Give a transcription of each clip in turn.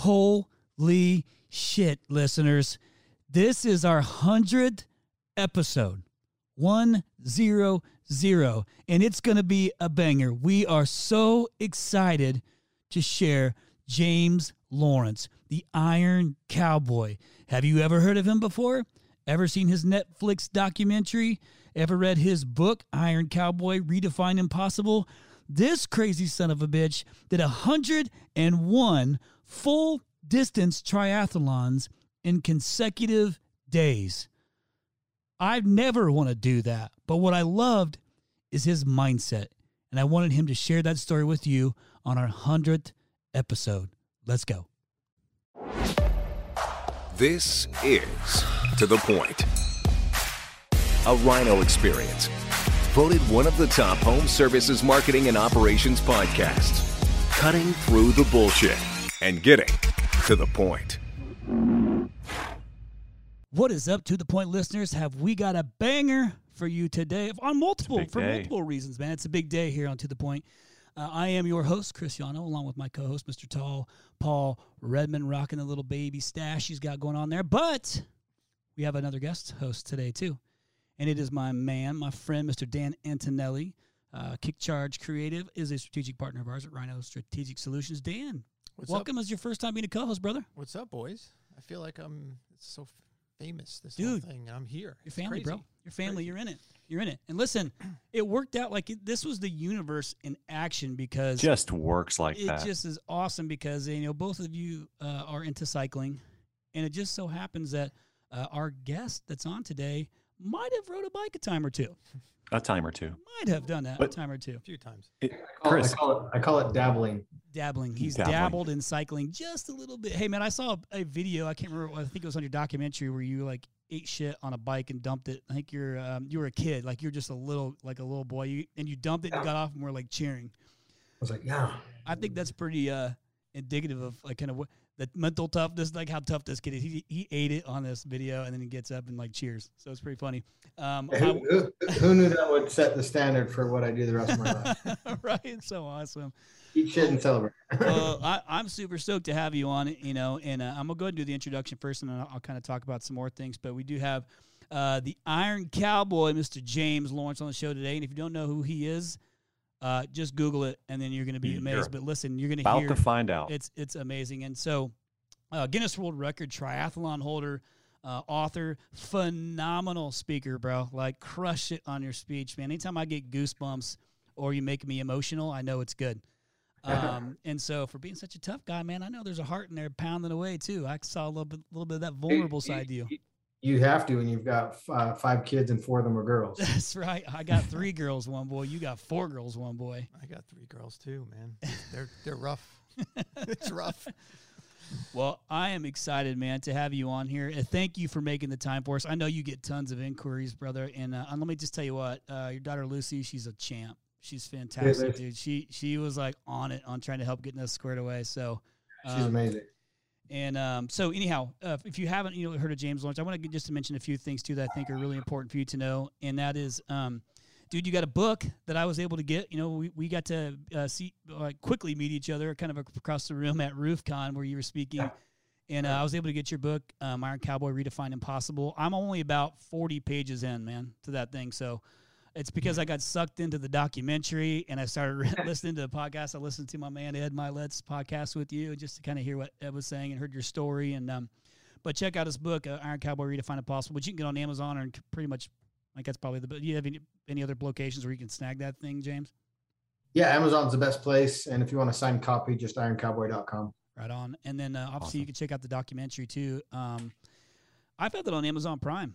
Holy shit, listeners. This is our 100th episode. 100. And it's going to be a banger. We are so excited to share James Lawrence, the Iron Cowboy. Have you ever heard of him before? Ever seen his Netflix documentary? Ever read his book, Iron Cowboy Redefine Impossible? This crazy son of a bitch did 101 full distance triathlons in consecutive days. I never want to do that. But what I loved is his mindset. And I wanted him to share that story with you on our 100th episode. Let's go. This is To The Point, a Rhino experience. Voted one of the top home services marketing and operations podcasts. Cutting through the bullshit and getting to the point. What is up to the point, listeners? Have we got a banger for you today on multiple for day. multiple reasons, man? It's a big day here on To the Point. Uh, I am your host, Chris Yano, along with my co-host, Mr. Tall Paul Redmond, rocking the little baby stash he's got going on there. But we have another guest host today too, and it is my man, my friend, Mr. Dan Antonelli. Uh, Kick Charge Creative is a strategic partner of ours at Rhino Strategic Solutions. Dan, What's welcome as your first time being a co-host, brother. What's up, boys? I feel like I'm so famous. This Dude, whole thing, and I'm here. Your It's family, crazy. bro. Your family. Crazy. You're in it. You're in it. And listen, it worked out like it, this was the universe in action because Just works like it that. just is awesome because you know both of you uh, are into cycling, and it just so happens that uh, our guest that's on today might have rode a bike a time or two. a time or two. Might have done that But- a time or two. A few times. It- I call, it, Chris, I call it I call it dabbling. Dabbling. He's Dabbling. dabbled in cycling just a little bit. Hey man, I saw a video. I can't remember. I think it was on your documentary where you like ate shit on a bike and dumped it. I think you're um, you were a kid, like you're just a little like a little boy. You, and you dumped it and got off and were like cheering. I was like, yeah. I think that's pretty uh, indicative of like kind of what the mental toughness, like how tough this kid is. He, he ate it on this video and then he gets up and like cheers. So it's pretty funny. Um, Who, who, who knew that would set the standard for what I do the rest of my life? Right, it's so awesome. Eat shit and celebrate. well, I, I'm super stoked to have you on it, you know, and uh, I'm gonna go ahead and do the introduction first, and then I'll, I'll kind of talk about some more things. But we do have uh, the Iron Cowboy, Mr. James Lawrence, on the show today, and if you don't know who he is, uh, just Google it, and then you're gonna be You're amazed. But listen, you're gonna about hear to find out. it's it's amazing, and so uh, Guinness World Record triathlon holder. Uh, author, phenomenal speaker, bro. Like, crush it on your speech, man. Anytime I get goosebumps or you make me emotional, I know it's good. Um, and so for being such a tough guy, man, I know there's a heart in there pounding away too. I saw a little bit, little bit of that vulnerable side to you. You have to, and you've got uh, five kids, and four of them are girls. That's right. I got three girls, one boy. You got four girls, one boy. I got three girls too, man. They're they're rough. it's rough. Well, I am excited, man, to have you on here. Uh, thank you for making the time for us. I know you get tons of inquiries, brother. And, uh, and let me just tell you what, uh, your daughter Lucy, she's a champ. She's fantastic, Lucy. dude. She she was like on it on trying to help getting us squared away. So She's um, amazing. And um, so, anyhow, uh, if you haven't you know heard of James Lawrence, I want to just to mention a few things too that I think are really important for you to know. And that is, um, dude, you got a book that I was able to get. You know, we, we got to uh, see like quickly meet each other, kind of across the room at RoofCon where you were speaking. And uh, I was able to get your book, um, Iron Cowboy Redefined Impossible. I'm only about 40 pages in, man, to that thing. So it's because I got sucked into the documentary and I started listening to the podcast. I listened to my man Ed Mylett's podcast with you just to kind of hear what Ed was saying and heard your story. And um, but check out his book, uh, Iron Cowboy Redefined Impossible, which you can get on Amazon or pretty much. Like that's probably the. Do you have any, any other locations where you can snag that thing, James? Yeah, Amazon's the best place, and if you want a signed copy, just ironcowboy.com. Right on. And then uh, obviously Awesome. you can check out the documentary too. Um, I found that on Amazon Prime.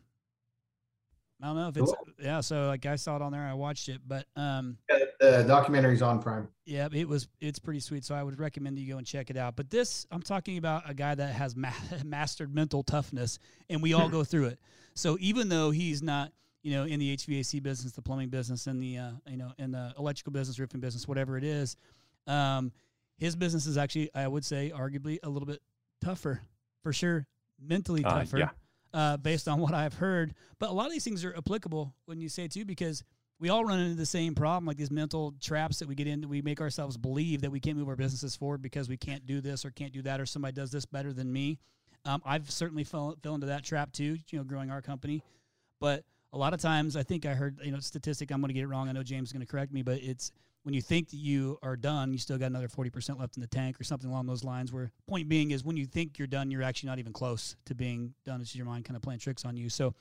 I don't know if it's Cool. yeah. So like I saw it on there, I watched it, but um, Yeah, the documentary's on Prime. Yeah, it was it's pretty sweet. So I would recommend you go and check it out. But this, I'm talking about a guy that has ma- mastered mental toughness, and we all go through it. So even though he's not, you know, in the HVAC business, the plumbing business, in the uh, you know, in the electrical business, roofing business, whatever it is, um, his business is actually, I would say, arguably a little bit tougher, for sure, mentally Uh, tougher. yeah. Uh, based on what I've heard, but a lot of these things are applicable when you say too, because we all run into the same problem, like these mental traps that we get into. We make ourselves believe that we can't move our businesses forward because we can't do this or can't do that, or somebody does this better than me. Um, I've certainly fell, fell into that trap too, you know, growing our company. But a lot of times, I think I heard, you know, statistic, I'm going to get it wrong. I know James is going to correct me, but it's when you think that you are done, you still got another 40% left in the tank or something along those lines. Where point being is when you think you're done, you're actually not even close to being done. It's your mind kind of playing tricks on you. So,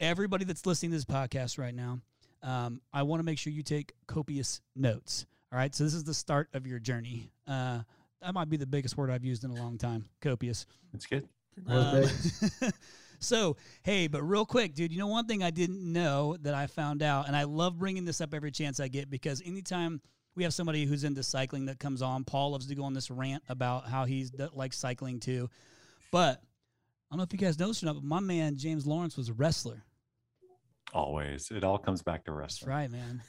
everybody that's listening to this podcast right now, um, I want to make sure you take copious notes. All right. So, this is the start of your journey. Uh, that might be the biggest word I've used in a long time copious. That's good. Um, so, hey, but real quick, dude, you know, one thing I didn't know that I found out, and I love bringing this up every chance I get because anytime we have somebody who's into cycling that comes on, Paul loves to go on this rant about how he's like cycling too. But I don't know if you guys noticed or not, but my man, James Lawrence, was a wrestler. Always. It all comes back to That's wrestling. right, man.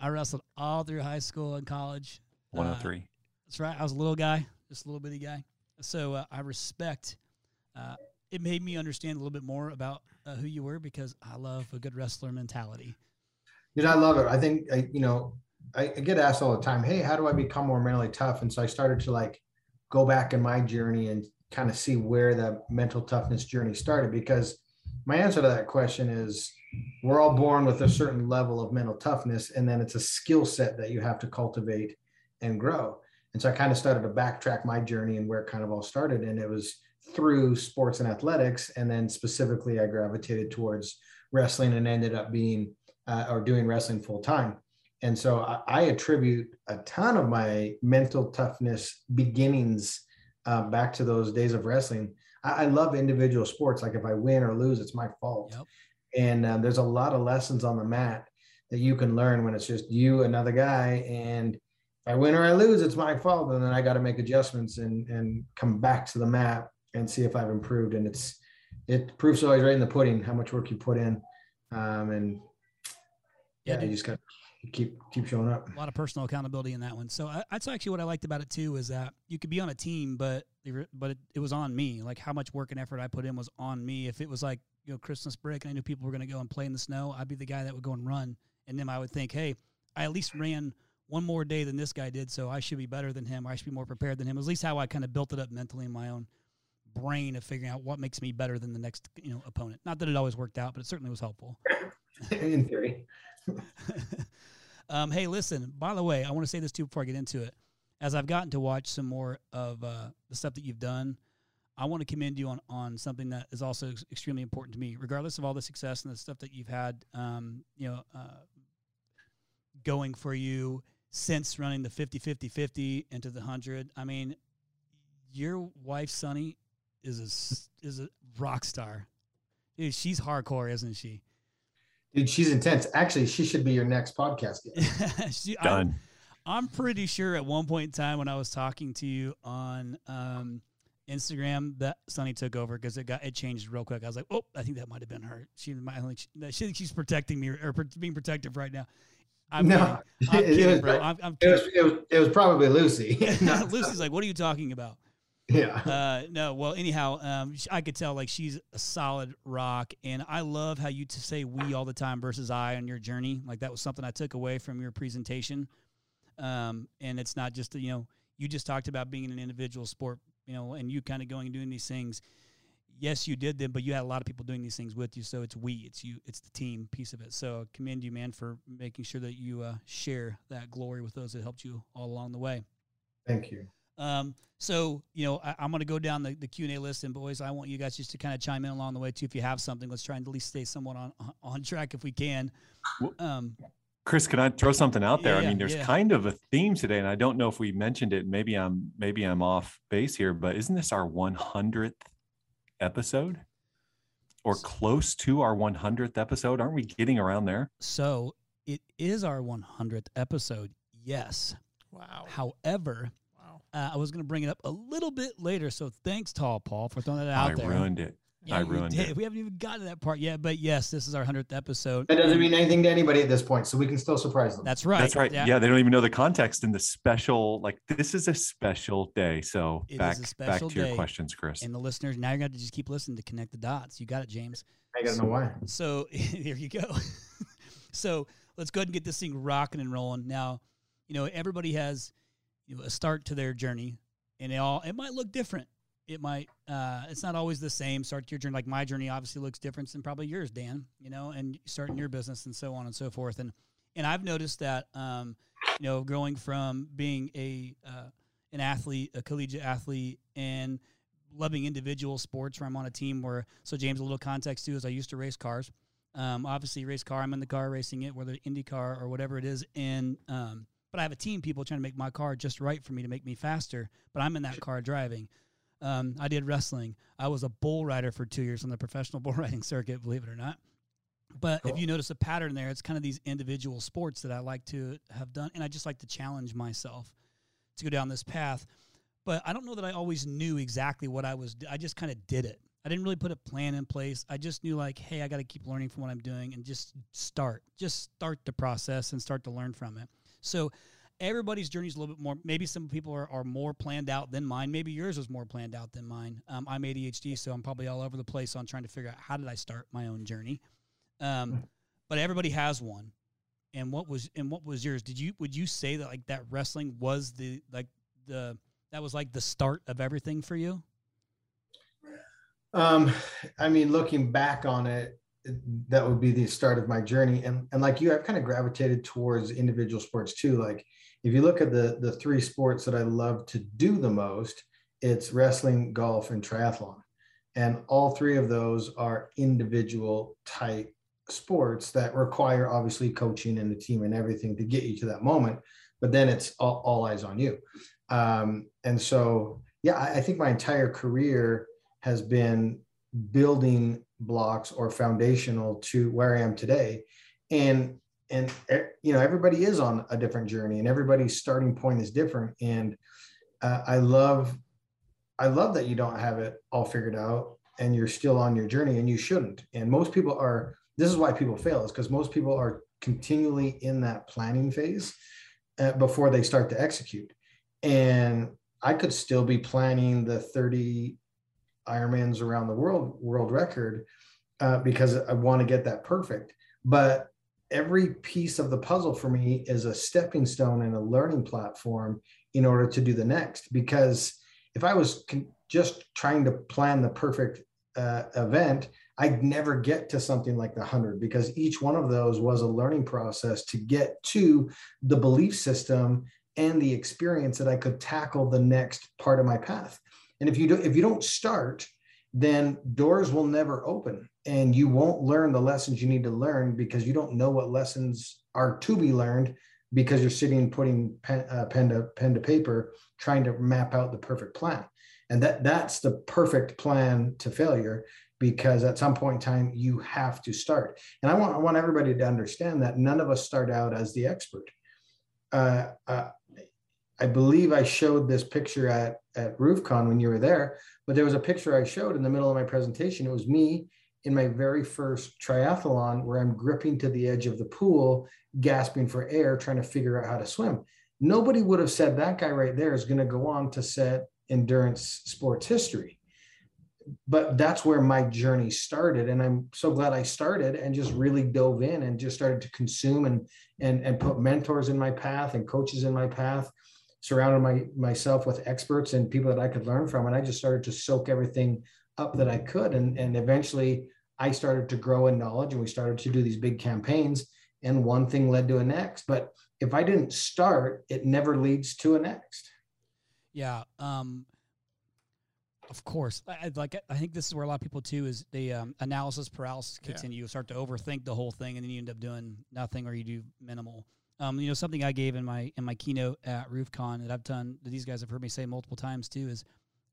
I wrestled all through high school and college. Uh, 103. That's right. I was a little guy, just a little bitty guy. So uh, I respect. Uh, it made me understand a little bit more about uh, who you were because I love a good wrestler mentality. Dude, I love it. I think I, you know, I, I get asked all the time, "Hey, how do I become more mentally tough?" And so I started to like go back in my journey and kind of see where the mental toughness journey started. Because my answer to that question is, we're all born with a certain level of mental toughness, and then it's a skill set that you have to cultivate and grow. And so I kind of started to backtrack my journey and where it kind of all started, and it was through sports and athletics, and then specifically I gravitated towards wrestling and ended up being uh, or doing wrestling full time. And so I, I, attribute a ton of my mental toughness beginnings uh, back to those days of wrestling. I, I, love individual sports. Like if I win or lose, it's my fault. Yep. And uh, there's a lot of lessons on the mat that you can learn when it's just you, another guy, and if I win or I lose, it's my fault. And then I got to make adjustments and and come back to the mat and see if I've improved. And it's it proves always right in the pudding how much work you put in. Um, and Yeah, yeah, you just got to keep keep showing up. a lot of personal accountability in that one. So I, that's actually what I liked about it too is that you could be on a team, but but it, it was on me. Like how much work and effort I put in was on me. If it was like you know Christmas break and I knew people were going to go and play in the snow, I'd be the guy that would go and run, and then I would think, hey, I at least ran one more day than this guy did, so I should be better than him. I should be more prepared than him. At least how I kind of built it up mentally in my own brain of figuring out what makes me better than the next you know opponent. Not that it always worked out, but it certainly was helpful. in theory. um, hey, listen, by the way, I want to say this too before I get into it. As I've gotten to watch some more of uh, the stuff that you've done, I want to commend you on, on something that is also ex- extremely important to me, regardless of all the success and the stuff that you've had, um, you know, uh, going for you since running the 50 50 50 into the 100. I mean, your wife, Sunny, is a, s- is a rock star. Dude, she's hardcore, isn't she? Dude, she's intense. Actually, she should be your next podcast. guest. she, I- Done. I'm pretty sure at one point in time when I was talking to you on um, Instagram that Sunny took over because it got it changed real quick. I was like, oh, I think that might have been her. She might only she thinks she's protecting me or, or being protective right now. I'm No, kidding. I'm it kidding, was- bro. I'm, I'm It was, it was it was probably Lucy. Lucy's like, what are you talking about? Yeah. Uh, no, well, anyhow, um, I could tell like she's a solid rock, and I love how you to say we all the time versus I on your journey. Like that was something I took away from your presentation. Um, and it's not just you know you just talked about being in an individual sport, you know, and you kind of going and doing these things. Yes, you did them, but you had a lot of people doing these things with you. So it's we, it's you, it's the team piece of it. So commend you, man, for making sure that you uh, share that glory with those that helped you all along the way. Thank you. Um, so you know, I, I'm going to go down the, the Q and A list, and boys, I want you guys just to kind of chime in along the way too. If you have something, let's try and at least stay somewhat on on track if we can. Um, Chris, can I throw something out there? Yeah, I mean, there's yeah. kind of a theme today, and I don't know if we mentioned it. Maybe I'm maybe I'm off base here, but isn't this our 100th episode, or close to our 100th episode? Aren't we getting around there? so it is our 100th episode. Yes. Wow. However, Wow. Uh, I was going to bring it up a little bit later. So thanks, Tall Paul, for throwing that out I there. I ruined it. I you ruined did. it. We haven't even gotten to that part yet, but yes, this is our 100th episode. That doesn't mean anything to anybody at this point, so we can still surprise them. That's right. That's right. Yeah. they don't even know the context and the special. Like this is a special day. So It is back a back special to your questions, Chris. And the listeners, now you're going to just keep listening to connect the dots. You got it, James. I gotta know why. So here you go. so let's go ahead and get this thing rocking and rolling. Now, you know, everybody has you know, a start to their journey, and it all it might look different. It might uh, it's not always the same start to your journey. Like my journey obviously looks different than probably yours, Dan. You know, and starting your business and so on and so forth. And and I've noticed that um, you know, going from being a uh, an athlete, a collegiate athlete, and loving individual sports where I'm on a team where so James a little context too is I used to race cars. Um, obviously race car, I'm in the car racing it, whether IndyCar or whatever it is. And um, but I have a team people trying to make my car just right for me to make me faster. But I'm in that car driving. Um, I did wrestling. I was a bull rider for two years on the professional bull riding circuit, believe it or not. But cool. if you notice a pattern there, it's kind of these individual sports that I like to have done, and I just like to challenge myself to go down this path but I don't know that I always knew exactly what I was. I just kind of did it. I didn't really put a plan in place. I just knew like, hey, I got to keep learning from what I'm doing and just start, just start the process and start to learn from it. So everybody's journey is a little bit more. Maybe some people are, are more planned out than mine. Maybe yours was more planned out than mine. Um, I'm ADHD, so I'm probably all over the place on trying to figure out how did I start my own journey. Um, hmm. but everybody has one. And what was and what was yours? Did you would you say that like that wrestling was the like the that was like the start of everything for you? Um, I mean, looking back on it, that would be the start of my journey. And, and like you, I've kind of gravitated towards individual sports too. Like if you look at the, the three sports that I love to do the most, it's wrestling, golf, and triathlon. And all three of those are individual type sports that require obviously coaching and the team and everything to get you to that moment. But then it's all, all eyes on you. Um, and so, yeah, I, I think my entire career has been building blocks or foundational to where I am today. And and you know everybody is on a different journey and everybody's starting point is different. And uh, i love i love that you don't have it all figured out and you're still on your journey and you shouldn't. And most people are this is why people fail is because most people are continually in that planning phase uh, before they start to execute. And I could still be planning the 30 Ironmans around the world world record uh, because I want to get that perfect. But every piece of the puzzle for me is a stepping stone and a learning platform in order to do the next. Because if I was con- just trying to plan the perfect uh, event, I'd never get to something like the 100 because each one of those was a learning process to get to the belief system and the experience that I could tackle the next part of my path. And if you do, if you don't start, then doors will never open and you won't learn the lessons you need to learn because you don't know what lessons are to be learned because you're sitting putting pen, uh, pen to pen to paper trying to map out the perfect plan. And that that's the perfect plan to failure because at some point in time you have to start. And i want i want everybody to understand that none of us start out as the expert. Uh, uh, I believe I showed this picture at at RoofCon when you were there, but there was a picture I showed in the middle of my presentation. It was me in my very first triathlon where I'm gripping to the edge of the pool, gasping for air, trying to figure out how to swim. Nobody would have said that guy right there is going to go on to set endurance sports history. But that's where my journey started. And I'm so glad I started and just really dove in and just started to consume and and, and put mentors in my path and coaches in my path surrounded my, myself with experts and people that I could learn from. And I just started to soak everything up that I could. And, and eventually I started to grow in knowledge and we started to do these big campaigns and one thing led to a next. But if I didn't start, it never leads to a next. Yeah. Um, of course. I, like, I think this is where a lot of people too is the um, analysis paralysis kicks yeah. in. You start to overthink the whole thing and then you end up doing nothing or you do minimal. Um, you know, something I gave in my in my keynote at RoofCon that I've done that these guys have heard me say multiple times too is,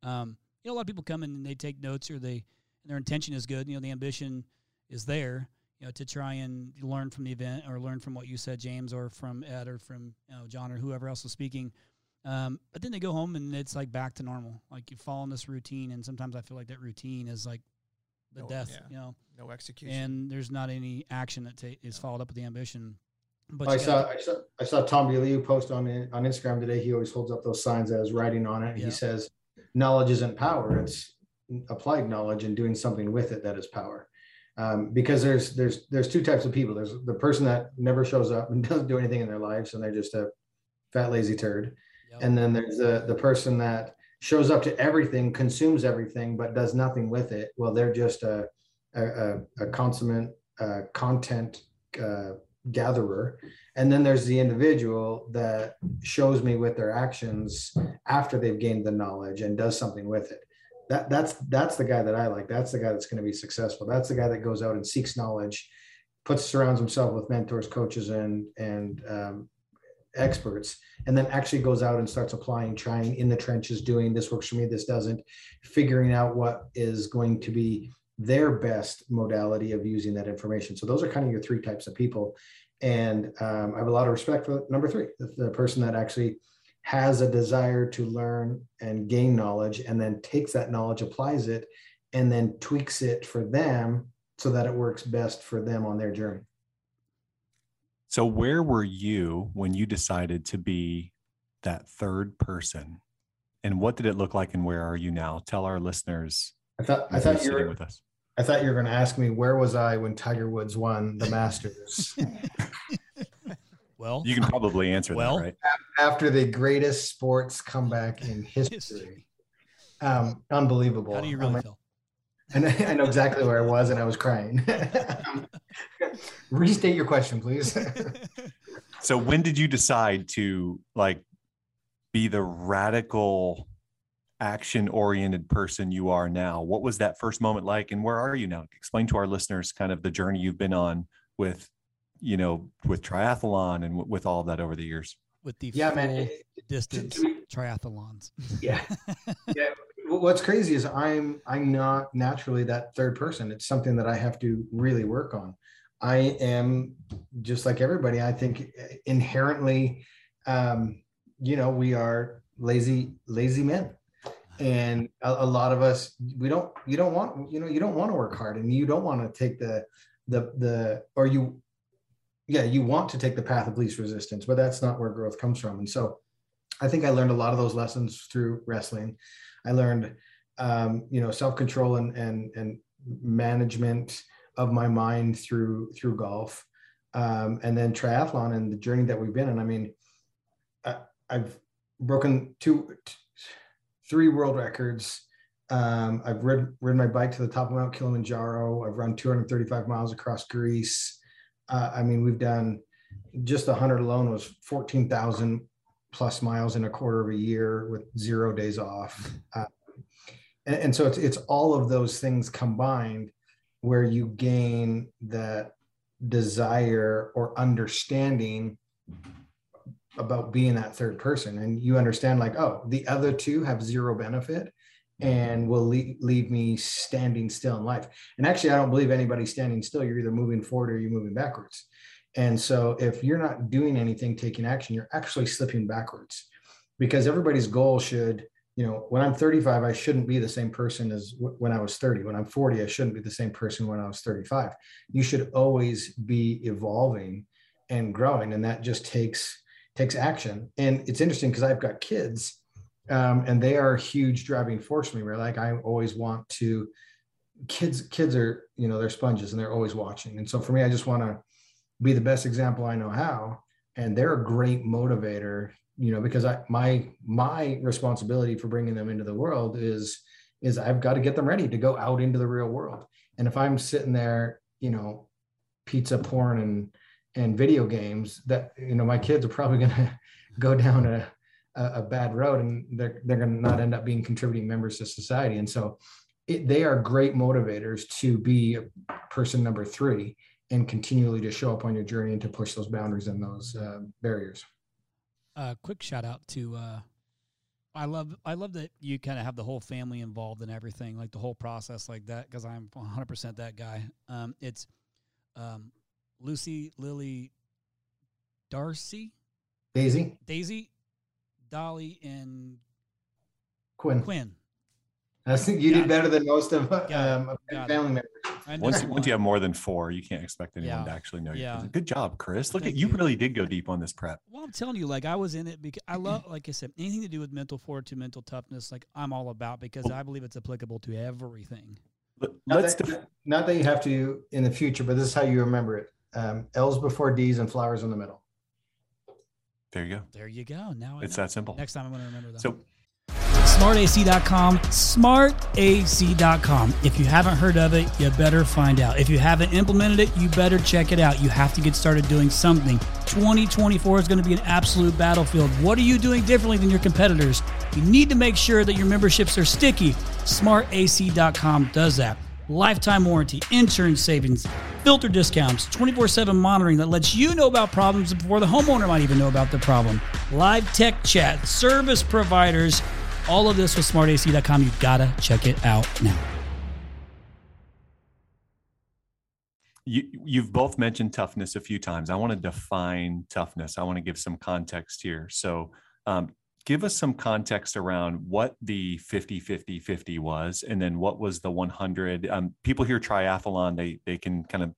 um, you know, a lot of people come in and they take notes or they their intention is good. You know, the ambition is there. You know, to try and learn from the event or learn from what you said, James, or from Ed or from you know, John or whoever else was speaking. Um, but then they go home and it's like back to normal. Like you fall in this routine, and sometimes I feel like that routine is like the no, death. Yeah. You know, no execution, and there's not any action that ta- is followed up with the ambition. But I saw, I saw I saw Tom Bilyeu post on on Instagram today. He always holds up those signs as writing on it. Yeah. He says, "Knowledge isn't power; it's applied knowledge and doing something with it that is power." um, because there's there's there's two types of people. There's the person that never shows up and doesn't do anything in their lives, and they're just a fat lazy turd. Yep. And then there's the the person that shows up to everything, consumes everything, but does nothing with it. Well, they're just a a, a, a consummate uh, content uh, gatherer. And then there's the individual that shows me with their actions after they've gained the knowledge and does something with it. That that's that's the guy that I like. That's the guy that's going to be successful. That's the guy that goes out and seeks knowledge, puts surrounds himself with mentors, coaches, and and um, experts and then actually goes out and starts applying trying in the trenches doing this works for me this doesn't figuring out what is going to be their best modality of using that information so those are kind of your three types of people and um, i have a lot of respect for number three the, the person that actually has a desire to learn and gain knowledge and then takes that knowledge applies it and then tweaks it for them so that it works best for them on their journey So, where were you when you decided to be that third person? And what did it look like and where are you now? Tell our listeners. i thought i thought you sitting were with us. I thought you were going to ask me where was I when Tiger Woods won the Masters Well, You can probably answer Well, that, right? after the greatest sports comeback in history. Um, unbelievable. how do you really like- feel? and I, I know exactly where I was, and I was crying. Restate your question, please. So, when did you decide to like be the radical, action oriented person you are now? What was that first moment like? And where are you now? Explain to our listeners kind of the journey you've been on with, you know, with triathlon and w- with all of that over the years. With the yeah, full man. it- distance to me- triathlons. yeah, yeah. What's crazy is I'm I'm not naturally that third person. It's something that I have to really work on. I am just like everybody. I think inherently, um, you know, we are lazy lazy men, and a, a lot of us we don't you don't want you know you don't want to work hard, and you don't want to take the the the or you yeah you want to take the path of least resistance, but that's not where growth comes from. And so, I think I learned a lot of those lessons through wrestling. I learned, um, you know, self control and and and management of my mind through through golf, um, and then triathlon and the journey that we've been. And I mean, I, I've broken two, three world records. Um, I've rid, ridden my bike to the top of Mount Kilimanjaro. I've run 235 miles across Greece. Uh, I mean, we've done just the 100 alone was 14,000 plus miles in a quarter of a year with zero days off. Uh, and, and so it's, it's all of those things combined where you gain that desire or understanding about being that third person. And you understand, like, oh, the other two have zero benefit and will leave, leave me standing still in life. And actually, I don't believe anybody's standing still. You're either moving forward or you're moving backwards. And so if you're not doing anything, taking action, you're actually slipping backwards because everybody's goal should, you know, when I'm 35, I shouldn't be the same person as w- when I was 30. When I'm 40, I shouldn't be the same person when I was 35. You should always be evolving and growing. And that just takes, takes action. And it's interesting because I've got kids um, and they are huge driving force for me where like, I always want to, kids, kids are, you know, they're sponges and they're always watching. And so for me, I just want to, be the best example I know how. And they're a great motivator, you know, because I my my responsibility for bringing them into the world is is I've got to get them ready to go out into the real world. And if I'm sitting there, you know, pizza porn and and video games, that you know, my kids are probably gonna go down a a, bad road and they're they're gonna not end up being contributing members to society. And so it, they are great motivators to be person number three and continually to show up on your journey and to push those boundaries and those uh, barriers. uh, quick shout out to uh, I love I love that you kind of have the whole family involved in everything, like the whole process like that, because I'm 100 percent that guy. Um, it's um, Lucy, Lily, Darcy, Daisy, Daisy, Dolly, and Quinn. Quinn. I think you Got did it. better than most of Got um, of it. family members. Once, you- once you have more than four, you can't expect anyone Yeah. to actually know you. Yeah. Good job, Chris. Look Thank at you, you. really did go deep on this prep. Well, I'm telling you, like I was in it because I love, like I said, anything to do with mental fortitude, mental toughness. Like I'm all about because I believe it's applicable to everything. Let- Not Let's that, def- not that you have to in the future, but this is how you remember it. Um, L's before D's and flowers in the middle. there you go. There you go. Now It's that simple. Next time I'm going to remember that. So smartac.com, smartac.com. If you haven't heard of it, you better find out. If you haven't implemented it, you better check it out. You have to get started doing something. 2024 is going to be an absolute battlefield. What are you doing differently than your competitors? You need to make sure that your memberships are sticky. Smartac.com does that. Lifetime warranty, insurance savings, filter discounts, 24 7 monitoring that lets you know about problems before the homeowner might even know about the problem. Live tech chat, service providers, all of this with smartac.com. You gotta check it out now. you, you've both mentioned toughness a few times. I want to define toughness. I want to give some context here. So, um, give us some context around what the 50 50 50 was and then what was the 100 um, people hear triathlon they they can kind of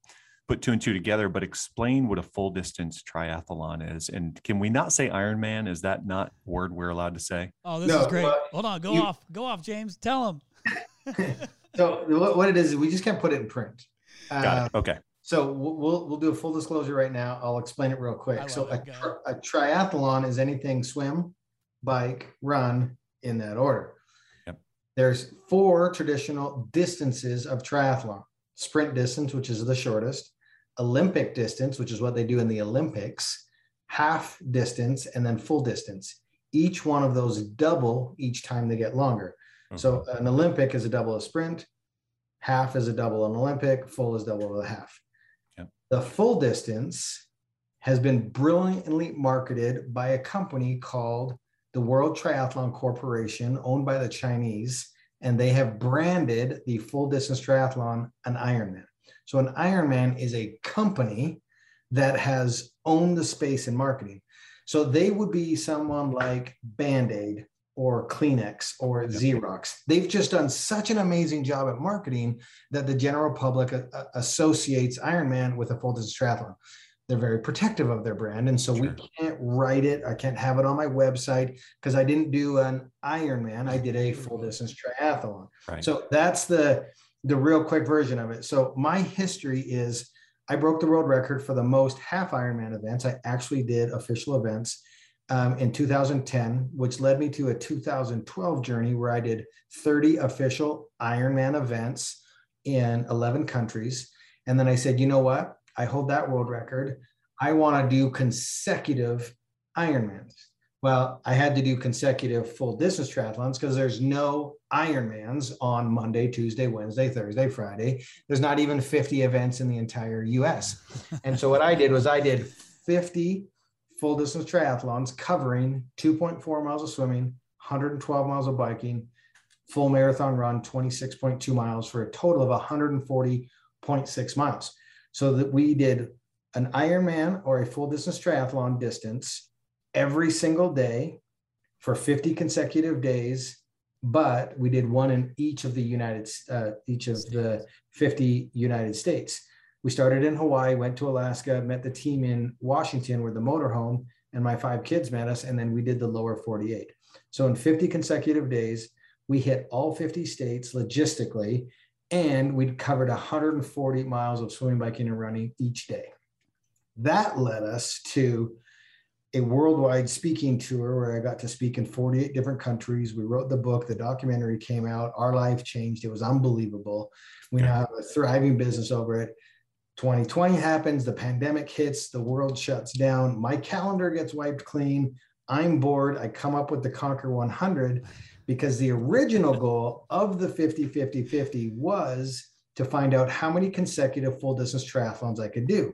put two and two together but explain what a full distance triathlon is and can we not say ironman is that not a word we're allowed to say Oh, this No, is great. well, Hold on, go you- off. Go off, James. Tell him. So what, what it is is we just can't put it in print. got Uh, it okay So we'll, we'll we'll do a full disclosure right now. I'll explain it real quick. So a, tri- a triathlon is anything swim, bike, run in that order. Yep. There's four traditional distances of triathlon: sprint distance, which is the shortest; Olympic distance, which is what they do in the Olympics; half distance, and then full distance. Each one of those double each time they get longer. So mm-hmm. an Olympic is a double a sprint, half is a double an Olympic, full is double of a half. Yep. The full distance has been brilliantly marketed by a company called the World Triathlon Corporation, owned by the Chinese, and they have branded the full distance triathlon an Ironman. So an Ironman is a company that has owned the space in marketing. So they would be someone like Band-Aid or Kleenex or Xerox. They've just done such an amazing job at marketing that the general public associates Ironman with a full distance triathlon. They're very protective of their brand. And so we can't write it. I can't have it on my website because I didn't do an Ironman. I did a full distance triathlon. right So that's the the real quick version of it. So my history is I broke the world record for the most half Ironman events. I actually did official events um, in 2010, which led me to a 2012 journey where I did 30 official Ironman events in 11 countries. And then I said, you know what? I hold that world record. I want to do consecutive Ironmans. Well, I had to do consecutive full distance triathlons because there's no Ironmans on Monday, Tuesday, Wednesday, Thursday, Friday. There's not even 50 events in the entire US. And so what I did was I did 50 full distance triathlons covering 2.4 miles of swimming, 112 miles of biking, full marathon run, 26.2 miles for a total of 140.6 miles. So that we did an Ironman or a full distance triathlon distance every single day for 50 consecutive days but we did one in each of the united uh, each of the 50 united states. We started in hawaii went to alaska met the team in washington where the motorhome and my five kids met us and then we did the lower 48 so in 50 consecutive days we hit all 50 states logistically and we'd covered 140 miles of swimming biking and running each day that led us to a worldwide speaking tour where I got to speak in 48 different countries. We wrote the book, the documentary came out, our life changed. It was unbelievable. We now have a thriving business over it. 2020 happens, the pandemic hits, the world shuts down, my calendar gets wiped clean. I'm bored. I come up with the Conquer 100 because the original goal of the 50 50 50 was to find out how many consecutive full distance triathlons I could do.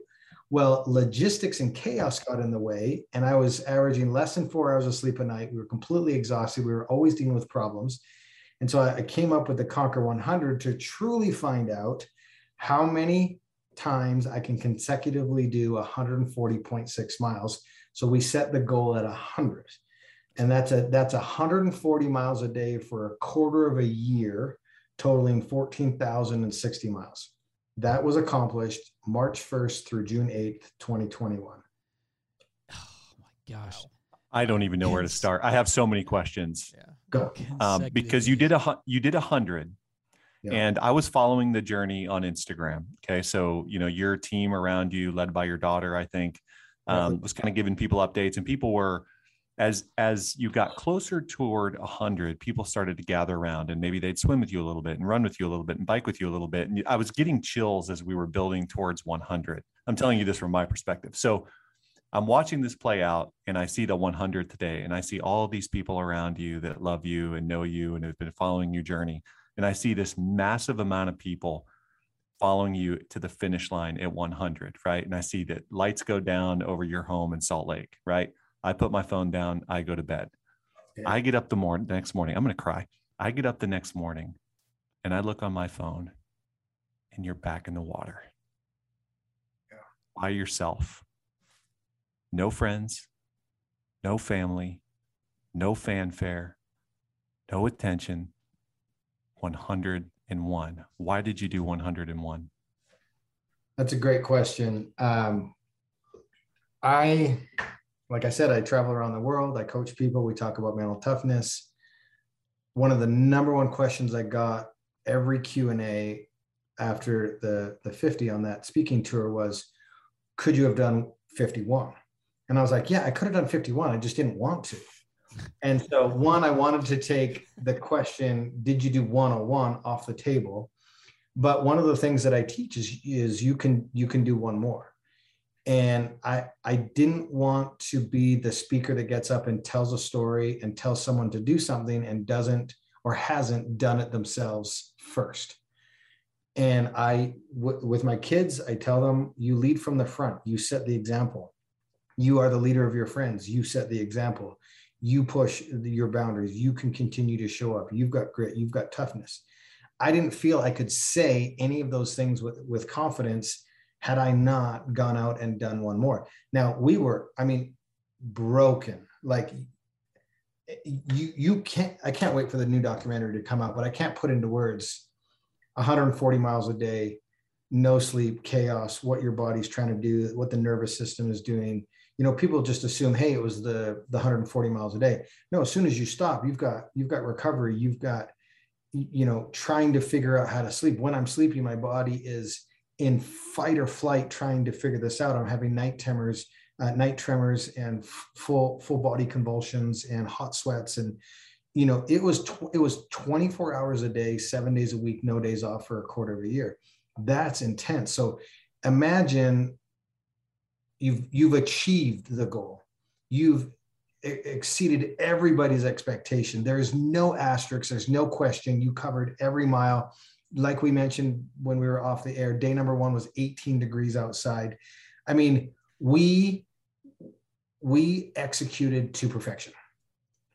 Well, logistics and chaos got in the way, and I was averaging less than four hours of sleep a night. We were completely exhausted. We were always dealing with problems. And so I came up with the Conquer 100 to truly find out how many times I can consecutively do 140.6 miles. So we set the goal at 100. And that's a that's 140 miles a day for a quarter of a year, totaling 14,060 miles. That was accomplished March 1st through June 8th, 2021. Oh my gosh. i don't even know where to start i have so many questions Yeah. Go. um, because you did a you did a hundred Yeah. And I was following the journey on Instagram. Okay. So, you know, your team around you, led by your daughter, I think, um, was kind of giving people updates and people were, as as you got closer toward 100 people started to gather around and maybe they'd swim with you a little bit and run with you a little bit and bike with you a little bit. And i was getting chills as we were building towards 100 i'm telling you this from my perspective. So i'm watching this play out and i see the 100 today and i see all these people around you that love you and know you and have been following your journey. And i see this massive amount of people following you to the finish line at 100 right? And i see that lights go down over your home in salt lake right I put my phone down, I go to bed. Yeah. I get up the morning the next morning. I'm going to cry. I get up the next morning and I look on my phone and you're back in the water. Yeah. By yourself. No friends, no family, no fanfare, no attention. 101. Why did you do 101? That's a great question. Um, I like I said, I travel around the world. I coach people. We talk about mental toughness. One of the number one questions I got every Q and A after the the 50 on that speaking tour was, could you have done 51? And I was like, yeah, I could have done 51. I just didn't want to. And so, one, I wanted to take the question, did you do 101 off the table? But one of the things that I teach is, is you can you can do one more and I I didn't want to be the speaker that gets up and tells a story and tells someone to do something and doesn't or hasn't done it themselves first. And I w- with my kids, I tell them you lead from the front. You set the example. You are the leader of your friends. You set the example. You push your boundaries. You can continue to show up. You've got grit. You've got toughness. I didn't feel I could say any of those things with, with confidence had I not gone out and done one more. Now we were, I mean, broken. Like you, you can't. I can't wait for the new documentary to come out, but I can't put into words 140 miles a day, no sleep, chaos. What your body's trying to do, what the nervous system is doing. You know, people just assume, hey, it was the the 140 miles a day. No, as soon as you stop, you've got you've got recovery. You've got you know trying to figure out how to sleep. When I'm sleeping, my body is in fight or flight trying to figure this out. I'm having night tremors, uh, night tremors, and f- full full body convulsions and hot sweats, and you know it was tw- it was 24 hours a day, seven days a week, no days off for a quarter of a year. That's intense. So imagine you've you've achieved the goal. You've exceeded everybody's expectation. There's no asterisks. There's no question. You covered every mile like we mentioned when we were off the air, day number one was 18 degrees outside. I mean, we we executed to perfection.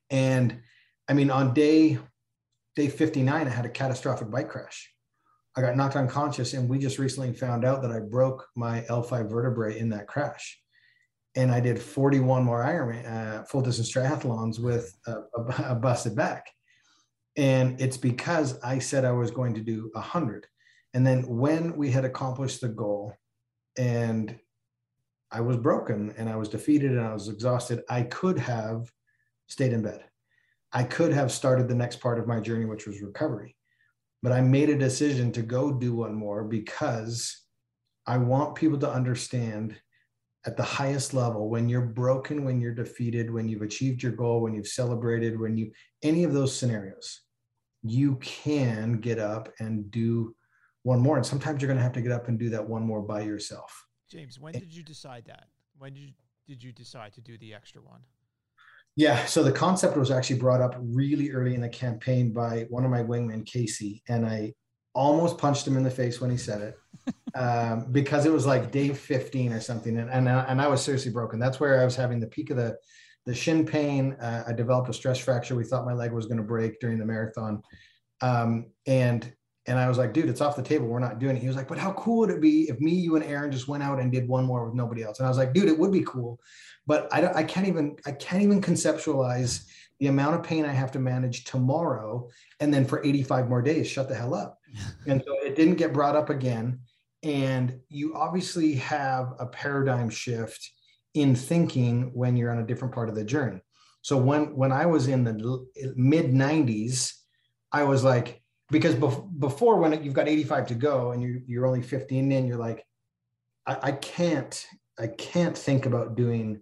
And I mean, on day day 59, I had a catastrophic bike crash. I got knocked unconscious, and we just recently found out that I broke my L5 vertebrae in that crash. And I did 41 more Ironman uh, full distance triathlons with a, a, a busted back and it's because i said i was going to do 100 and then when we had accomplished the goal and i was broken and i was defeated and i was exhausted i could have stayed in bed. I could have started the next part of my journey which was recovery. But i made a decision to go do one more because i want people to understand at the highest level when you're broken when you're defeated when you've achieved your goal when you've celebrated when you any of those scenarios you can get up and do one more. And sometimes you're going to have to get up and do that one more by yourself. James when did you decide that? When did you, did you decide to do the extra one? Yeah so the concept was actually brought up really early in the campaign by one of my wingmen casey and i almost punched him in the face when he said it um, because it was like day 15 or something. And, and, and I was seriously broken. That's where I was having the peak of the, the shin pain. Uh, I developed a stress fracture. We thought my leg was going to break during the marathon. Um, and, and I was like, dude, it's off the table. We're not doing it. He was like, but how cool would it be if me, you and Aaron just went out and did one more with nobody else? And I was like, dude, it would be cool, but I don't, I can't even, I can't even conceptualize the amount of pain I have to manage tomorrow. And then for 85 more days, shut the hell up. and so it didn't get brought up again and you obviously have a paradigm shift in thinking when you're on a different part of the journey so when when i was in the mid 90s i was like because bef- before when you've got 85 to go and you, you're only 15 in, you're like, I, I can't, I can't think about doing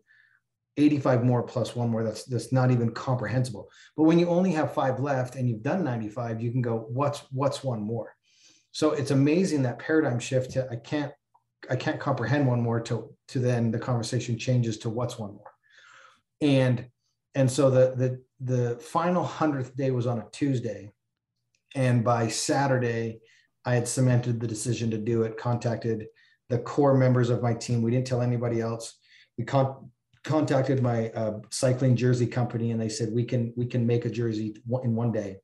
85 more plus one more. That's that's not even comprehensible. But when you only have five left and you've done 95, you can go, what's what's one more? So it's amazing that paradigm shift to I can't I can't comprehend one more to to then the conversation changes to what's one more. And and so the the the final hundredth day was on a Tuesday. And by Saturday, I had cemented the decision to do it, contacted the core members of my team. We didn't tell anybody else. We con- contacted my uh, cycling jersey company, and they said we can we can make a jersey in one day,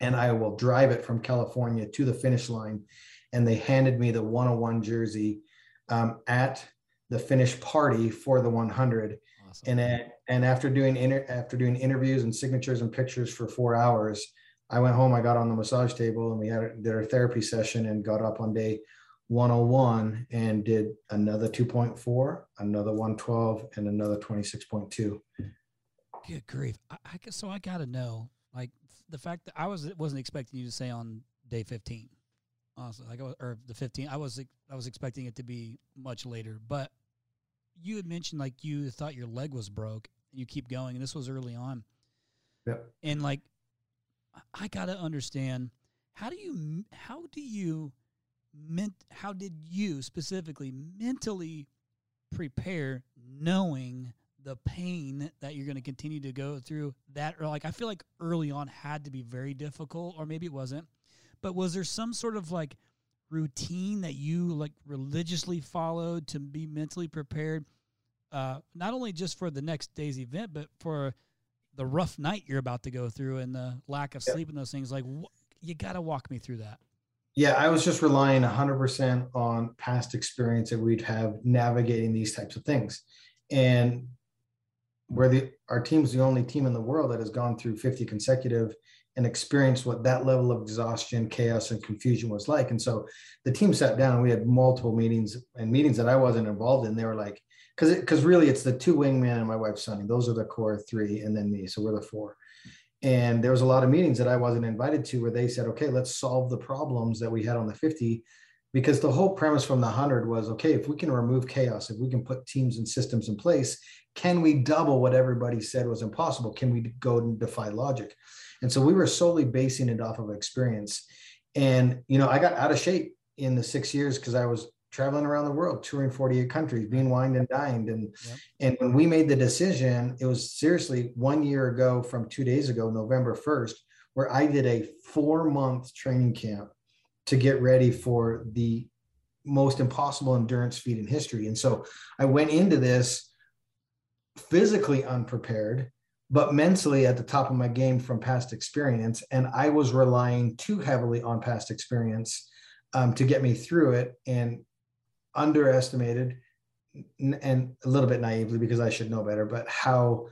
and I will drive it from California to the finish line. And they handed me the 101 jersey um, at the finish party for the 100. Awesome. And and after doing inter- after doing interviews and signatures and pictures for four hours, I went home. I got on the massage table and we had did our therapy session and got up on day 101 and did another 2.4, another 112, and another 26.2. Good grief! I, I so. I got to know, like the fact that I was wasn't expecting you to say on day 15. Honestly, like I was, or the 15. I was I was expecting it to be much later, but you had mentioned like you thought your leg was broke. And you keep going, and this was early on. Yep. And like I got to understand how do you how do you meant how did you specifically mentally prepare knowing the pain that you're going to continue to go through that or like I feel like early on had to be very difficult or maybe it wasn't but was there some sort of like routine that you like religiously followed to be mentally prepared uh not only just for the next day's event but for the rough night you're about to go through and the lack of sleep and those things? Like wh- you got to walk me through that. Yeah i was just relying 100% on past experience that we'd have navigating these types of things. And where the our team's the only team in the world that has gone through 50 consecutive and experienced what that level of exhaustion chaos and confusion was like and so the team sat down and we had multiple meetings and meetings that i wasn't involved in they were like because because really it's the two wingmen and my wife Sunny. Those are the core three, and then me. So we're the four. And there was a lot of meetings that I wasn't invited to where they said, okay, let's solve the problems that we had on the 50. Because the whole premise from the 100 was okay, if we can remove chaos, if we can put teams and systems in place, can we double what everybody said was impossible? Can we go and defy logic? And so we were solely basing it off of experience. And, you know, I got out of shape in the six years because I was traveling around the world, touring 48 countries, being wined and dined. And yep. and when we made the decision, it was seriously one year ago from two days ago, November 1st, where I did a four month training camp to get ready for the most impossible endurance feat in history. And so I went into this physically unprepared, but mentally at the top of my game from past experience. And I was relying too heavily on past experience um, to get me through it. And underestimated and a little bit naively because I should know better, but how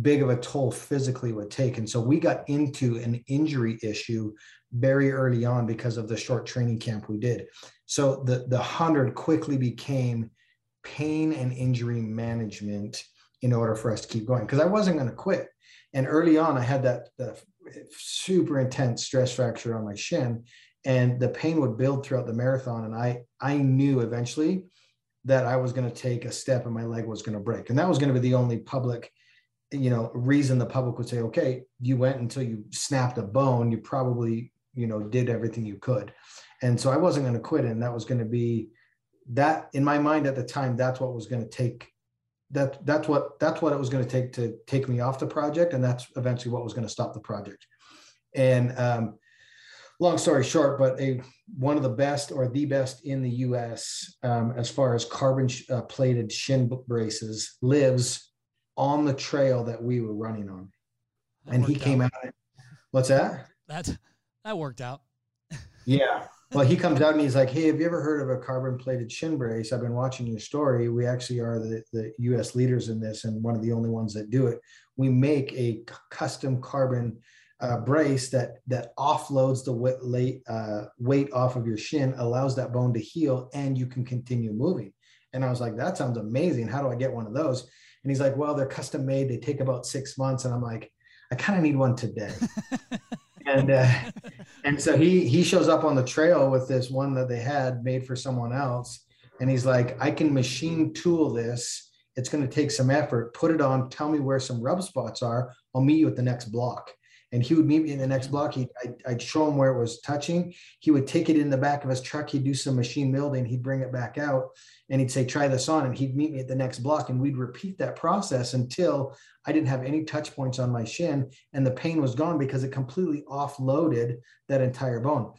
big of a toll physically would take. And so we got into an injury issue very early on because of the short training camp we did. So the the 100 quickly became pain and injury management in order for us to keep going because I wasn't going to quit. And early on I had that super intense stress fracture on my shin and the pain would build throughout the marathon and i i knew eventually that i was going to take a step and my leg was going to break. And that was going to be the only public you know reason the public would say okay you went until you snapped a bone. You probably you know did everything you could. And so i wasn't going to quit and that was going to be that in my mind at the time that's what was going to take that that's what that's what it was going to take to take me off the project and that's eventually what was going to stop the project and um, long story short, but a one of the best or the best in the U.S. Um, as far as carbon sh- uh, plated shin braces lives on the trail that we were running on, that and he came out. out. What's that? That that worked out. yeah. Well, he comes out and he's like, "Hey, have you ever heard of a carbon plated shin brace? I've been watching your story. We actually are the, the U.S. leaders in this, and one of the only ones that do it. We make a custom carbon uh, brace that that offloads the weight, uh, weight off of your shin, allows that bone to heal, and you can continue moving. And I was like, that sounds amazing. How do I get one of those? And he's like, well, they're custom made. They take about six months. And I'm like, I kind of need one today. and uh, and so he he shows up on the trail with this one that they had made for someone else. And he's like i can machine tool this. It's going to take some effort. Put it on. Tell me where some rub spots are. I'll meet you at the next block and he would meet me in the next block. He I'd, I'd show him where it was touching. He would take it in the back of his truck. He'd do some machine building. He'd bring it back out and he'd say try this on. And he'd meet me at the next block and we'd repeat that process until i didn't have any touch points on my shin and the pain was gone because it completely offloaded that entire bone.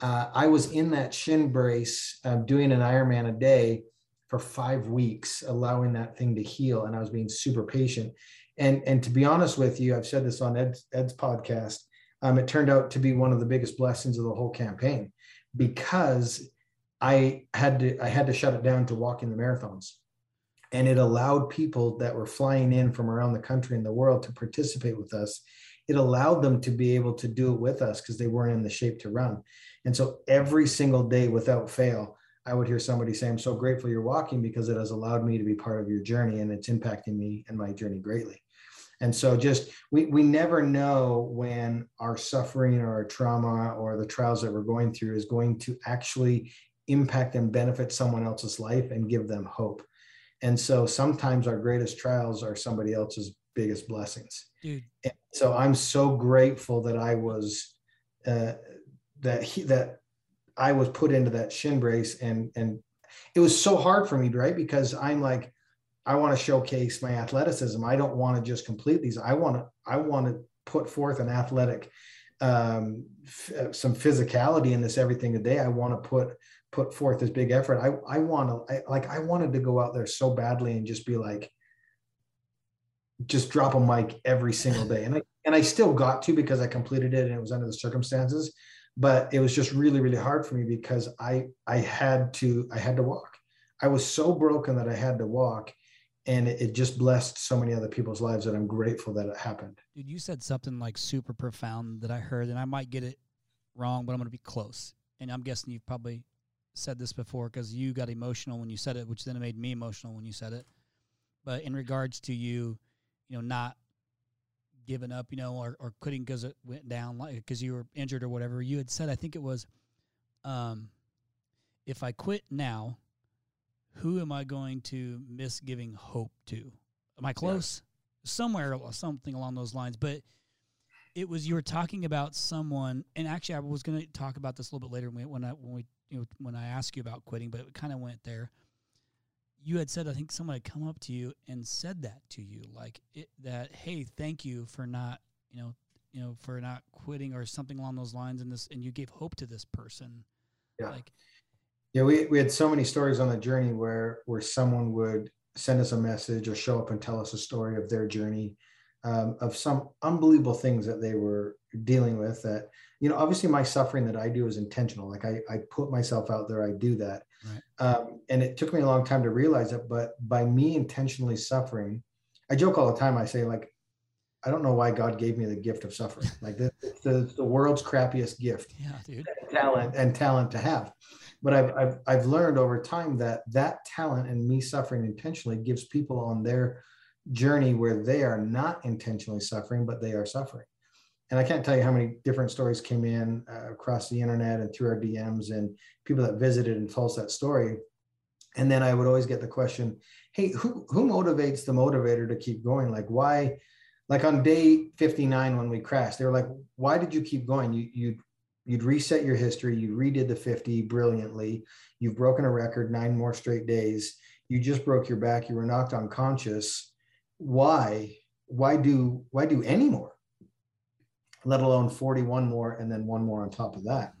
Uh, i was in that shin brace uh, doing an ironman a day for five weeks allowing that thing to heal. And i was being super patient and and to be honest with you i've said this on ed's, ed's podcast um, it turned out to be one of the biggest blessings of the whole campaign because I had to I had to shut it down to walking the marathons. And it allowed people that were flying in from around the country and the world to participate with us. It allowed them to be able to do it with us because they weren't in the shape to run. And so every single day without fail, I would hear somebody say, I'm so grateful you're walking because it has allowed me to be part of your journey and it's impacting me and my journey greatly. And so just we we never know when our suffering or our trauma or the trials that we're going through is going to actually impact and benefit someone else's life and give them hope. And so sometimes our greatest trials are somebody else's biggest blessings. Dude. And so I'm so grateful that I was uh, that he that I was put into that shin brace and and it was so hard for me, right? Because I'm like, I want to showcase my athleticism. I don't want to just complete these. I want to I want to put forth an athletic um, f- some physicality in this everything today. I want to put put forth this big effort. I I want to I, like I wanted to go out there so badly and just be like just drop a mic every single day. And I and I still got to because I completed it and it was under the circumstances. But it was just really, really hard for me because I I had to I had to walk. I was so broken that I had to walk. And it, it just blessed so many other people's lives that I'm grateful that it happened. Dude, you said something like super profound that I heard, and I might get it wrong, but I'm going to be close. And I'm guessing you've probably said this before because you got emotional when you said it, which then made me emotional when you said it. But in regards to you, you know, not giving up, you know, or, or quitting because it went down, like because you were injured or whatever, you had said, I think it was, um, if I quit now, who am I going to miss giving hope to? Am I close? Somewhere, something along those lines. But it was you were talking about someone, and actually, I was going to talk about this a little bit later when, when I when we you know when I asked you about quitting, but it kind of went there. You had said, I think someone had come up to you and said that to you, like it, that, hey, thank you for not, you know, you know, for not quitting or something along those lines, and this, and you gave hope to this person. Yeah. Like, Yeah, we, we had so many stories on the journey where where someone would send us a message or show up and tell us a story of their journey, um, of some unbelievable things that they were dealing with. That you know, obviously, my suffering that I do is intentional. Like I I put myself out there, I do that, Right. um, and it took me a long time to realize it. But by me intentionally suffering, I joke all the time. I say like. I don't know why God gave me the gift of suffering. Like this, it's the, it's the world's crappiest gift yeah, dude. talent and talent to have but I've, I've i've learned over time that that talent and me suffering intentionally gives people on their journey where they are not intentionally suffering but they are suffering. And i can't tell you how many different stories came in uh, across the internet and through our dms and people that visited and told us that story. And then i would always get the question hey who who motivates the motivator to keep going? Like why like on day 59 when we crashed they were like why did you keep going? You you you'd reset your history you redid the 50 brilliantly you've broken a record nine more straight days you just broke your back you were knocked unconscious. Why why do why do any more? Let alone 41 more and then one more on top of that.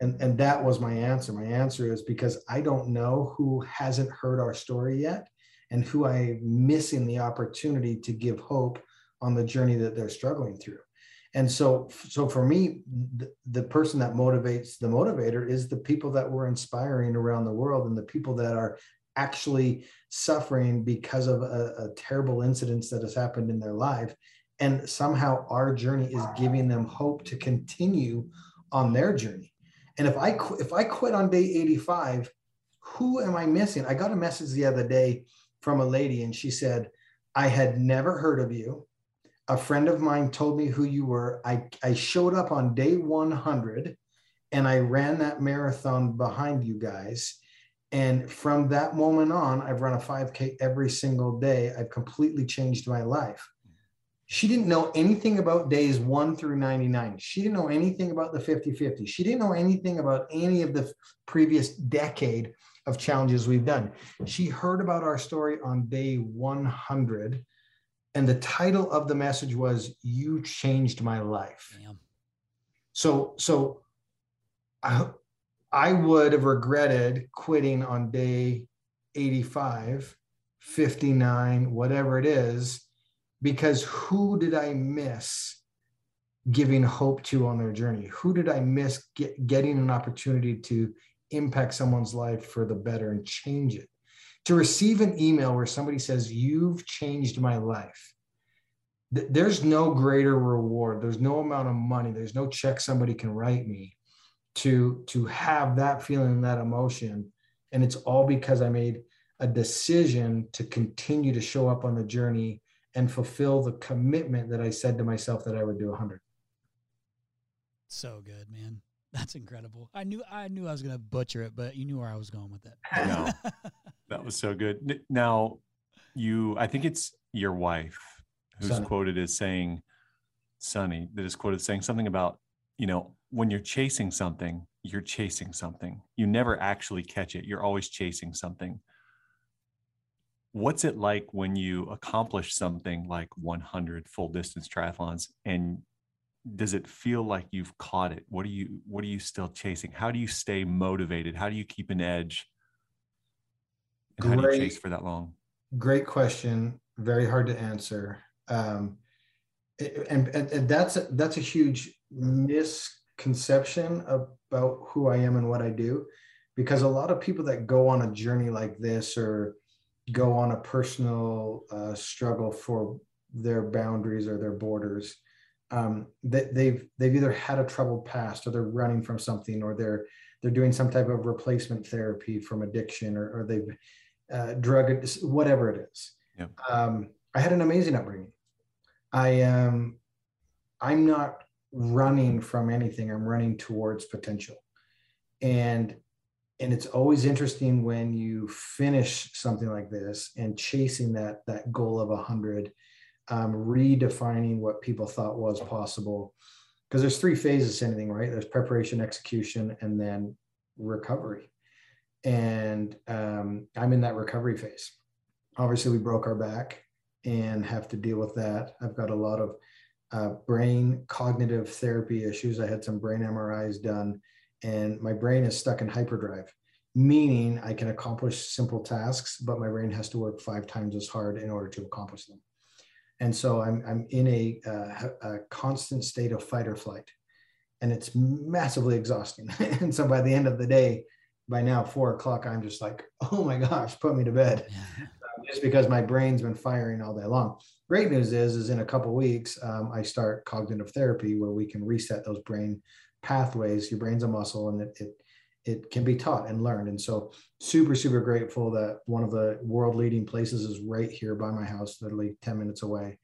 And and that was my answer. My answer is because i don't know who hasn't heard our story yet and who i'm missing the opportunity to give hope on the journey that they're struggling through and so so for me the, the person that motivates the motivator is the people that we're inspiring around the world and the people that are actually suffering because of a, a terrible incident that has happened in their life. And somehow our journey is giving them hope to continue on their journey. And if i qu- if i quit on day 85 who am i missing? I got a message the other day from a lady and she said i had never heard of you a friend of mine told me who you were. I, I showed up on day 100 and I ran that marathon behind you guys. And from that moment on, I've run a 5K every single day. I've completely changed my life. She didn't know anything about days one through 99. She didn't know anything about the 50 50. She didn't know anything about any of the previous decade of challenges we've done. She heard about our story on day 100. And the title of the message was, You Changed My Life. Damn. So, so I, I would have regretted quitting on day 85, 59, whatever it is, because who did I miss giving hope to on their journey? Who did I miss get, getting an opportunity to impact someone's life for the better and change it? To receive an email where somebody says, You've changed my life. There's no greater reward. There's no amount of money. There's no check somebody can write me to to have that feeling that emotion and it's all because i made a decision to continue to show up on the journey and fulfill the commitment that i said to myself that i would do 100 so good man that's incredible i knew i knew i was going to butcher it but you knew where i was going with it no, that was so good now you i think it's your wife who's Sunny. quoted as saying "Sunny," that is quoted saying something about you know when you're chasing something, you're chasing something. You never actually catch it. You're always chasing something. What's it like when you accomplish something like 100 full distance triathlons and does it feel like you've caught it? What are you what are you still chasing? How do you stay motivated? How do you keep an edge? And great, how do you chase for that long? Great question. Very hard to answer. Um, and, and, and that's a, that's a huge misconception about who I am and what I do. Because a lot of people that go on a journey like this or go on a personal uh, struggle for their boundaries or their borders, um, they, they've they've either had a troubled past or they're running from something or they're they're doing some type of replacement therapy from addiction or, or they've uh, drug whatever it is. Um, I had an amazing upbringing. I am. Um, I'm not running from anything i'm running towards potential and and it's always interesting when you finish something like this and chasing that that goal of a 100 um, redefining what people thought was possible. Because there's three phases to anything right? There's preparation execution and then recovery. And um, i'm in that recovery phase. Obviously we broke our back and have to deal with that. I've got a lot of uh, brain cognitive therapy issues. I had some brain MRIs done, and my brain is stuck in hyperdrive, meaning I can accomplish simple tasks, but my brain has to work five times as hard in order to accomplish them. And so I'm, I'm in a, uh, a constant state of fight or flight, and it's massively exhausting. and so by the end of the day, by now four o'clock, I'm just like, oh my gosh, put me to bed, just because my brain's been firing all day long. Great news is is in a couple weeks um, i start cognitive therapy where we can reset those brain pathways. Your brain's a muscle and it, it it can be taught and learned and so super super grateful that one of the world leading places is right here by my house literally 10 minutes away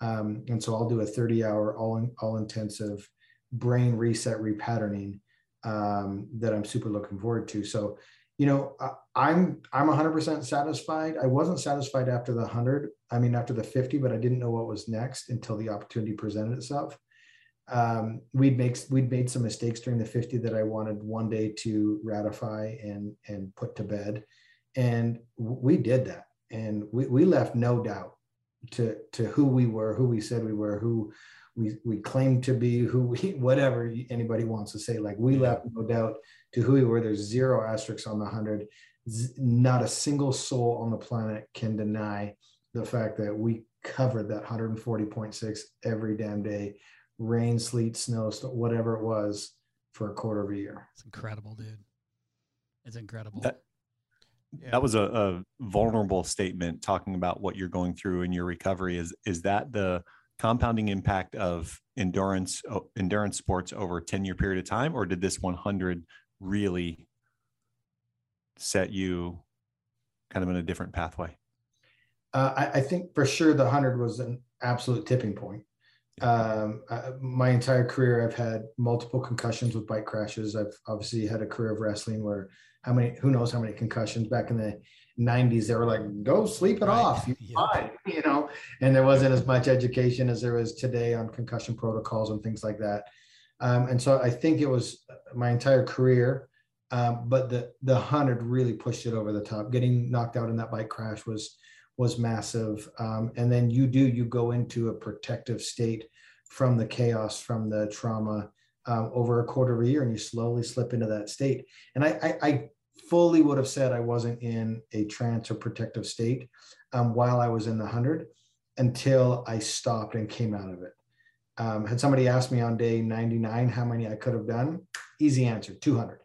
um, and so i'll do a 30 hour all in, all intensive brain reset repatterning um, that i'm super looking forward to so you know, I'm I'm 100% satisfied. I wasn't satisfied after the 100. I mean, after the 50, but I didn't know what was next until the opportunity presented itself. Um, we'd make we'd made some mistakes during the 50 that I wanted one day to ratify and and put to bed, and we did that, and we we left no doubt to to who we were, who we said we were, who we we claimed to be who we whatever anybody wants to say. Like we left no doubt to who we were. There's zero asterisks on the 100 not a single soul on the planet can deny the fact that we covered that 140.6 every damn day rain sleet snow whatever it was for a quarter of a year. It's incredible dude. It's incredible. That, yeah. that was a, a vulnerable statement talking about what you're going through in your recovery. Is is that the compounding impact of endurance endurance sports over a 10 year period of time or did this 100 really set you kind of in a different pathway? Uh, I, I, think for sure the 100 was an absolute tipping point Um, uh, my entire career, I've had multiple concussions with bike crashes. I've obviously had a career of wrestling where how many, who knows how many concussions back in the 90s, they were like, go sleep it Right. off. You're Yeah. fine, you know, and there wasn't as much education as there is today on concussion protocols and things like that. Um, and so I think it was my entire career. Um, but the the hundred really pushed it over the top. Getting knocked out in that bike crash was was massive. Um, and then you do you go into a protective state from the chaos, from the trauma, um, over a quarter of a year, and you slowly slip into that state. And I, I, I fully would have said I wasn't in a trance or protective state um, while I was in the hundred until I stopped and came out of it. Um, had somebody asked me on day 99 how many I could have done, easy answer 200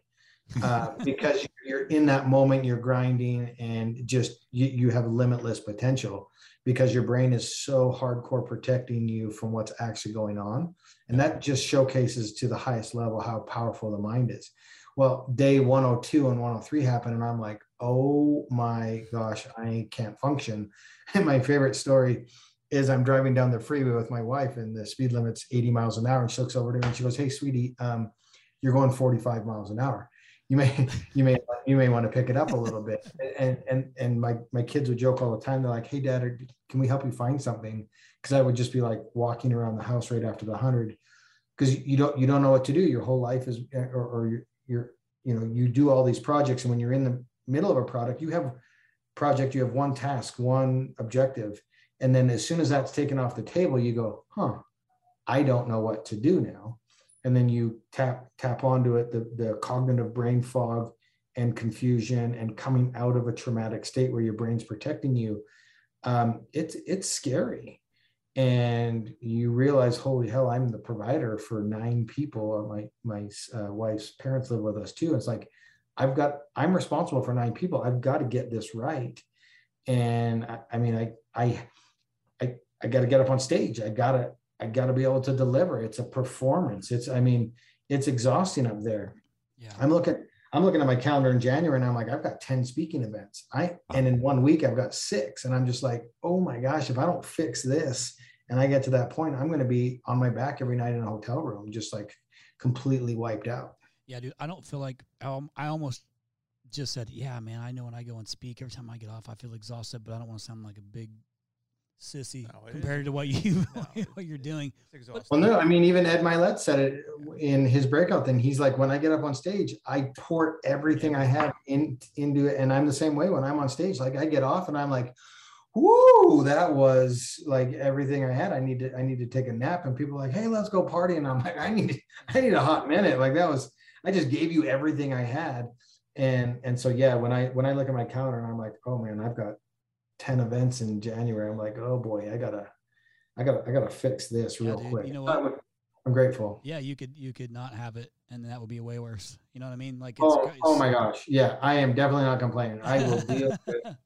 uh, because you're in that moment, you're grinding and just you, you have limitless potential because your brain is so hardcore protecting you from what's actually going on. And that just showcases to the highest level how powerful the mind is. Well, day 102 and 103 happen, and I'm like, oh my gosh, I can't function. And my favorite story is I'm driving down the freeway with my wife, and the speed limit's 80 miles an hour. And she looks over to me and she goes, Hey, sweetie, um, you're going 45 miles an hour you may you may you may want to pick it up a little bit. And and and my my kids would joke all the time. They're like hey dad can we help you find something? Because i would just be like walking around the house right after the 100 because you don't you don't know what to do. Your whole life is or, or you're, you're you know you do all these projects and when you're in the middle of a product you have project you have one task one objective. And then as soon as that's taken off the table you go huh i don't know what to do now and then you tap tap onto it the, the cognitive brain fog and confusion and coming out of a traumatic state where your brain's protecting you um, it's it's scary. And you realize holy hell i'm the provider for nine people my my uh, wife's parents live with us too. It's like i've got i'm responsible for nine people. I've got to get this right. And i, I mean i i i, I got to get up on stage. I got to I got to be able to deliver. It's a performance. It's, I mean, it's exhausting up there. Yeah. I'm looking, I'm looking at my calendar in January and I'm like, I've got 10 speaking events. I, and in one week I've got six. And I'm just like, oh my gosh, if I don't fix this and I get to that point, I'm going to be on my back every night in a hotel room, just like completely wiped out. Yeah, dude. I don't feel like um, I almost just said, "Yeah, man. I know when I go and speak, every time I get off, I feel exhausted, but I don't want to sound like a big sissy No, compared is- to what you No, what you're doing." Well, no, I mean, even Ed Mylett said it in his breakout thing. He's like, when I get up on stage, I pour everything I have in into it. And I'm the same way when I'm on stage. Like I get off and I'm like, whoo, that was like everything I had. I need to, I need to take a nap. And people are like, hey, let's go party. And I'm like, I need, I need a hot minute. Like that was, I just gave you everything I had. And and so yeah, when I when I look at my calendar and I'm like, oh man, I've got 10 events in January. I'm like, oh boy, I gotta, I gotta, I gotta fix this Yeah, real dude, quick. you know what? I'm grateful. Yeah, you could you could not have it, and that would be way worse. You know what I mean? Like, it's, Oh, it's- oh my gosh. Yeah, I am definitely not complaining. I will deal with,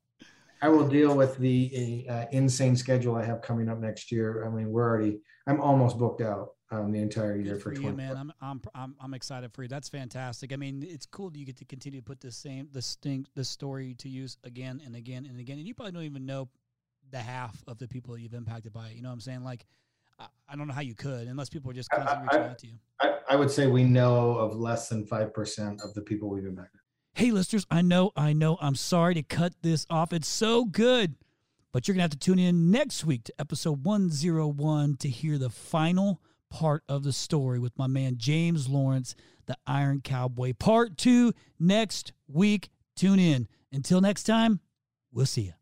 I will deal with the uh, insane schedule I have coming up next year. I mean, we're already, I'm almost booked out um, the entire year Good for for 20. you, man. I'm, I'm I'm I'm excited for you. That's fantastic. I mean, it's cool that you get to continue to put this same the thing this story to use again and again and again. And you probably don't even know the half of the people you've impacted by it. You know what I'm saying? Like, I, I don't know how you could unless people are just I- constantly I- reaching out to you. I, I would say we know of less than 5% of the people we've impacted. Hey, listeners, I know, I know, I'm sorry to cut this off. It's so good. But you're going to have to tune in next week to episode 101 to hear the final part of the story with my man James Lawrence, the Iron Cowboy. Part two next week. Tune in. Until next time, we'll see you.